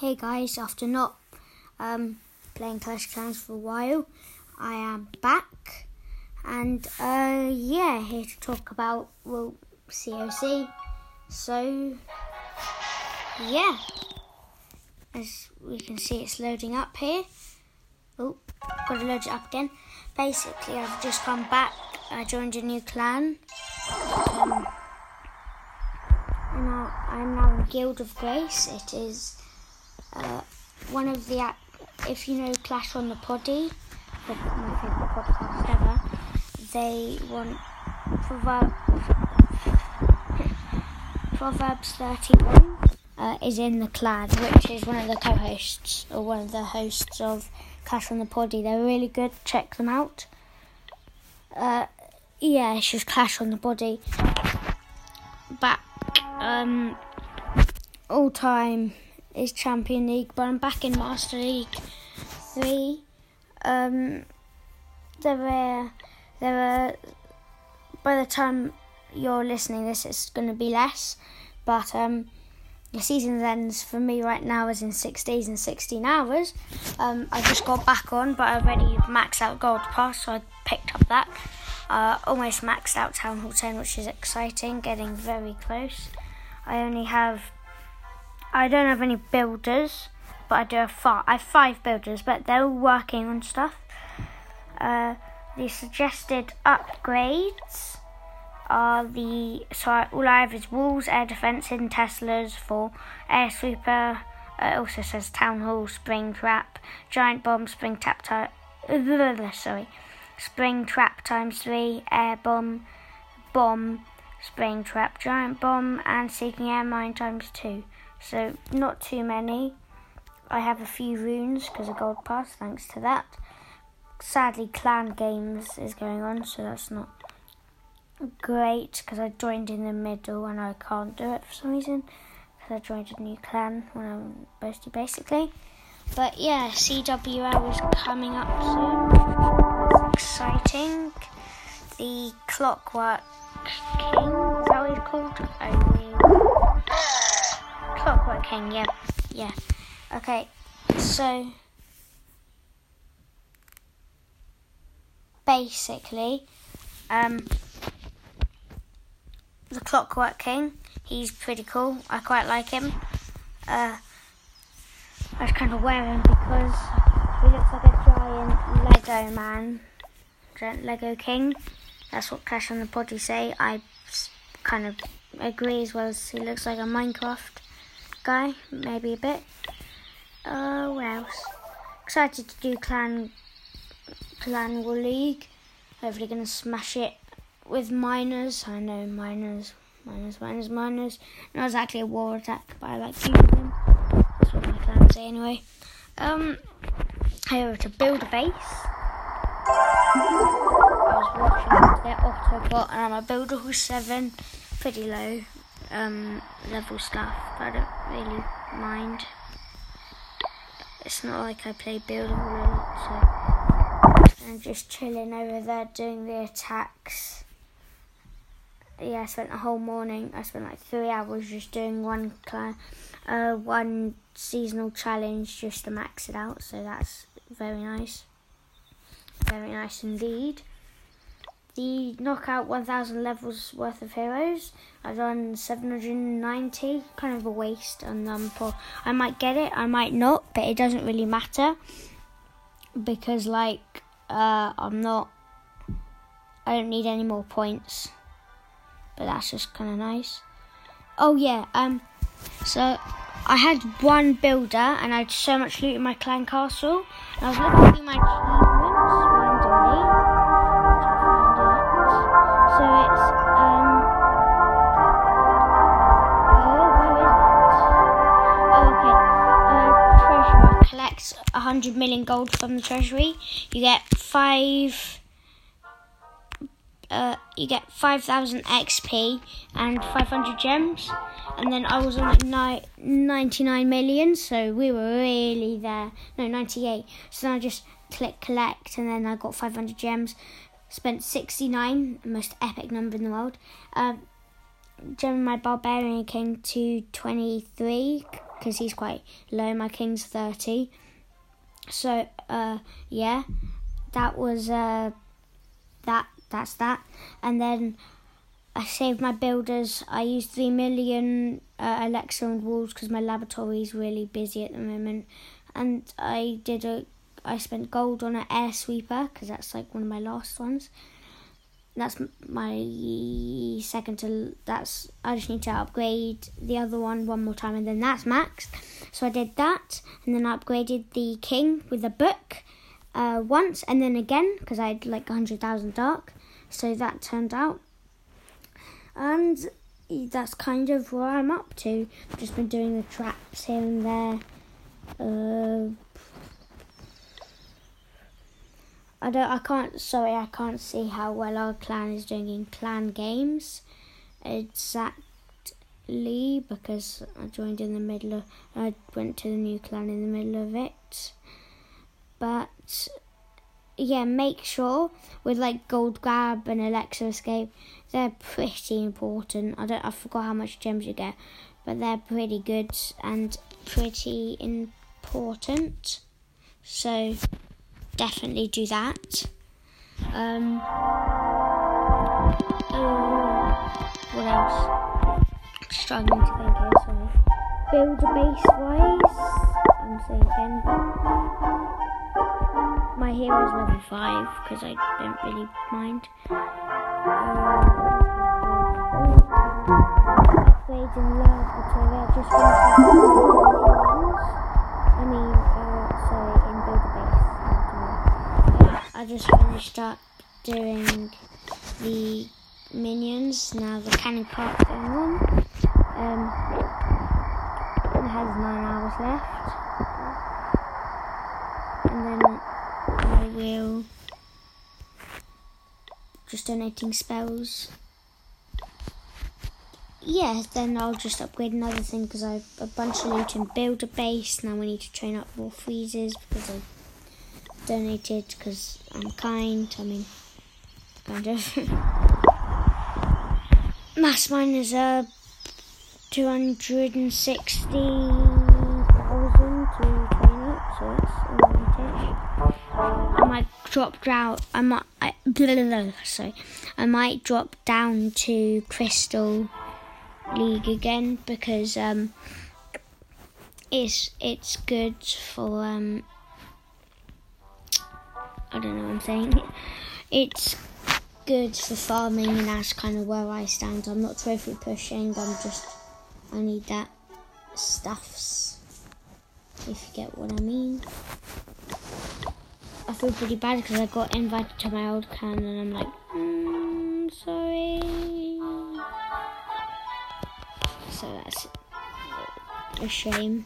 Hey guys, after not um, playing Clash Clans for a while, I am back, and uh, yeah, here to talk about well COC. So yeah, as we can see, it's loading up here. Oh, got to load it up again. Basically, I've just come back. I joined a new clan. Um, I'm now in Guild of Grace. It is uh, one of the, if you know Clash on the Poddy, my favourite podcast ever, they want Proverb, Proverbs 31 uh, is in the clan, which is one of the co-hosts, or one of the hosts of Clash on the Poddy. They're really good, check them out. Uh, yeah, it's just Clash on the Poddy. Back, um, all time is Champion League, but I'm back in Master League 3. Um, there were, there were, by the time you're listening this, it's going to be less, but um, the season ends for me right now is in 6 days and 16 hours. Um, I just got back on, but I already maxed out Gold Pass, so I picked up that. Uh, almost maxed out Town Hall 10, which is exciting, getting very close. I only have I don't have any builders, but I do have five. I have five builders, but they're all working on stuff. Uh, the suggested upgrades are the so all I have is walls, air defense, and Teslas for air sweeper. Uh, it also says town hall, spring trap, giant bomb, spring trap time. sorry, spring trap times three, air bomb, bomb, spring trap, giant bomb, and seeking air mine times two. So not too many. I have a few runes because of Gold Pass, thanks to that. Sadly, Clan Games is going on, so that's not great because I joined in the middle and I can't do it for some reason because I joined a new clan when I'm to, basically. But yeah, CWL is coming up soon. exciting. The Clockwork King, is that what he's called? I Clockwork King, yeah. Yeah. Okay, so basically, um, the Clockwork King, he's pretty cool. I quite like him. Uh, I was kind of wear him because he looks like a giant Lego man, giant Lego King. That's what Clash on the Poddy say. I kind of agree as well as he looks like a Minecraft guy, maybe a bit. Uh, what else? Excited to do Clan Clan War League. Hopefully, gonna smash it with miners. I know miners, miners, miners, miners. Not exactly a war attack, but I like using them. That's what my clan say anyway. Um, I to build a base. I was watching their Autobot, and I'm a builder who's seven, pretty low um, level stuff, I don't really mind. It's not like I play build a lot, so I'm just chilling over there doing the attacks. Yeah, I spent the whole morning. I spent like three hours just doing one uh, one seasonal challenge just to max it out. So that's very nice, very nice indeed the knockout 1000 levels worth of heroes. I've done 790, kind of a waste on them. For I might get it, I might not, but it doesn't really matter because like uh, I'm not. I don't need any more points, but that's just kind of nice. Oh yeah, um, so I had one builder and I had so much loot in my clan castle. I was looking through my 100 million gold from the treasury. You get five. Uh, you get 5,000 XP and 500 gems. And then I was on like ni- 99 million, so we were really there. No, 98. So then I just click collect, and then I got 500 gems. Spent 69, most epic number in the world. Um, Gem my barbarian king to 23 because he's quite low. My king's 30. So, uh, yeah, that was uh, that. That's that. And then I saved my builders. I used 3 million uh, elixir and walls because my laboratory is really busy at the moment. And I did a, I spent gold on an air sweeper because that's like one of my last ones. That's my second to, that's, I just need to upgrade the other one one more time and then that's maxed. So I did that and then I upgraded the king with a book uh, once and then again because I had like 100,000 dark. So that turned out and that's kind of what I'm up to. I've just been doing the traps here and there. Uh, I don't. I can't. Sorry, I can't see how well our clan is doing in clan games exactly because I joined in the middle of. I went to the new clan in the middle of it, but yeah, make sure with like Gold Grab and Elixir Escape, they're pretty important. I don't, I forgot how much gems you get, but they're pretty good and pretty important. So definitely do that. Um, uh, what else? Struggling to think here, sorry. Build a base wise, I'm but my hero is level 5 because I don't really mind. Upgrades in laboratory. I just I mean, uh, I just finished up doing the minions. Now the cannon part going on. Um, it has nine hours left. And then I will just donating spells. Yeah, then I'll just upgrade another thing because I've a bunch of loot and build a base. Now we need to train up more freezers because I donated because I'm kind. I mean, kind of. Mass mine is a uh, 260,000 to train up, so it's I might drop down. I might. I, blah, blah, sorry. I might drop down to Crystal League again because um, it's it's good for um. I don't know what I'm saying. It's good for farming, and that's kind of where I stand. I'm not trophy pushing. I'm just. I need that stuffs. If you get what I mean. I feel pretty bad because I got invited to my old clan and I'm like, mm, sorry. So that's a shame.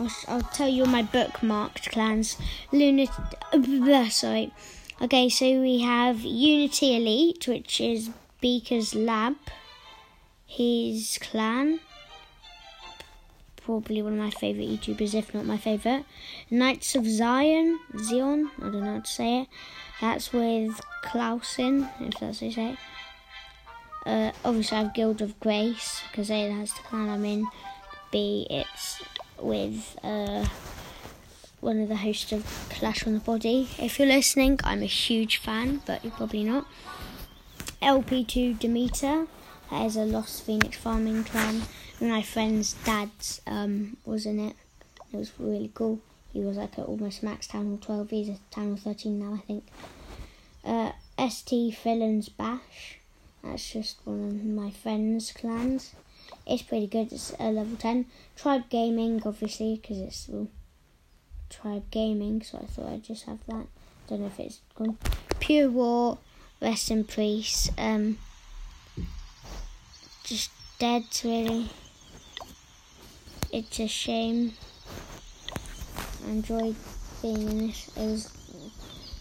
I'll, I'll tell you my bookmarked clans. Lunatic, uh, sorry. Okay, so we have Unity Elite, which is Beaker's lab, his clan probably one of my favourite YouTubers, if not my favourite. Knights of Zion, Zion, I don't know how to say it. That's with Clausen, if that's how you say it. Uh, obviously, I have Guild of Grace because A has the clan I'm in. B, it's with uh, one of the hosts of Clash on the Poddy. If you're listening, I'm a huge fan, but you're probably not. LP2 Demeter, that is a Lost Phoenix farming clan my friend's dad um, was in it. It was really cool. He was like almost max Town Hall 12. He's at Town Hall 13 now, I think. Uh, ST Villains Bash. That's just one of my friend's clans. It's pretty good. It's a level 10. Tribe Gaming, obviously, because it's well, Tribe Gaming, so I thought I'd just have that. Don't know if it's gone. Pure War, Rest in Peace. Um, just dead, really it's a shame. I enjoyed being in this. It was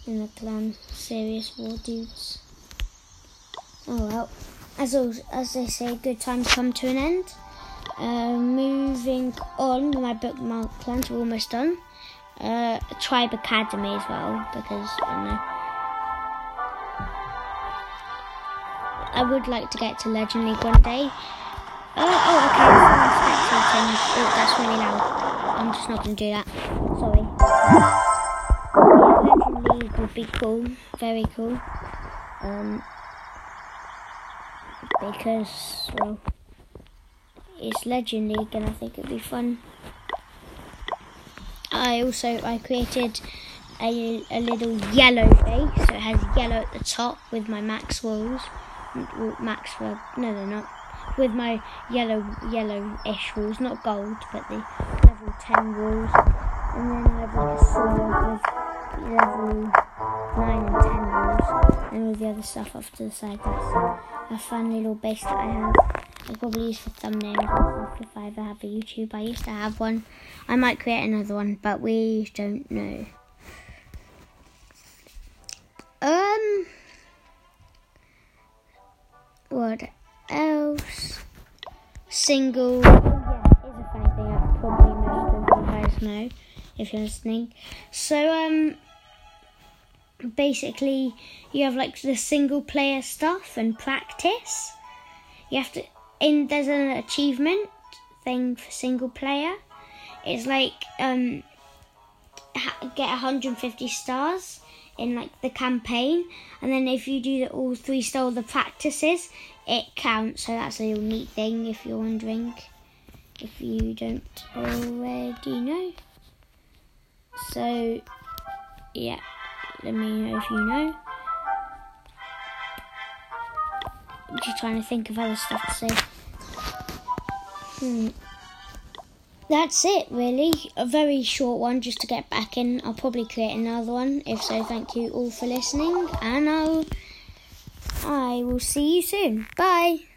in the clan serious war dudes. Oh well. As as they say, good times come to an end. Uh, moving on, my bookmark plans are almost done. Uh, Tribe Academy as well because I. I would like to get to Legend League one day Oh, oh, okay. Oh, that's really loud. I'm just not going to do that. Sorry. Legend League would be cool. Very cool. Um, because, well, it's Legend League and I think it'd be fun. I also, I created a, a little yellow base, so it has yellow at the top with my Maxwells. Maxwell, no they're not with my yellow yellow-ish walls, not gold, but the level 10 walls. And then I have like a sword with level 9 and 10 walls, and all the other stuff off to the side. That's a fun little base that I have. I probably use for thumbnails if I ever have a YouTube. I used to have one. I might create another one, but we don't know. Um, what else? Single. Oh, yeah, is a funny thing. I probably most of you guys know if you're listening. So, um, basically, you have like the single player stuff and practice. You have to. In there's an achievement thing for single player. It's like um, get 150 stars in like the campaign, and then if you do the, all three star the practices, it counts. So that's a neat thing if you're wondering, if you don't already know. So yeah, let me know if you know. I'm just trying to think of other stuff to say. Hmm that's it really. A very short one just to get back in. I'll probably create another one. If so, thank you all for listening, and I'll I will see you soon. Bye.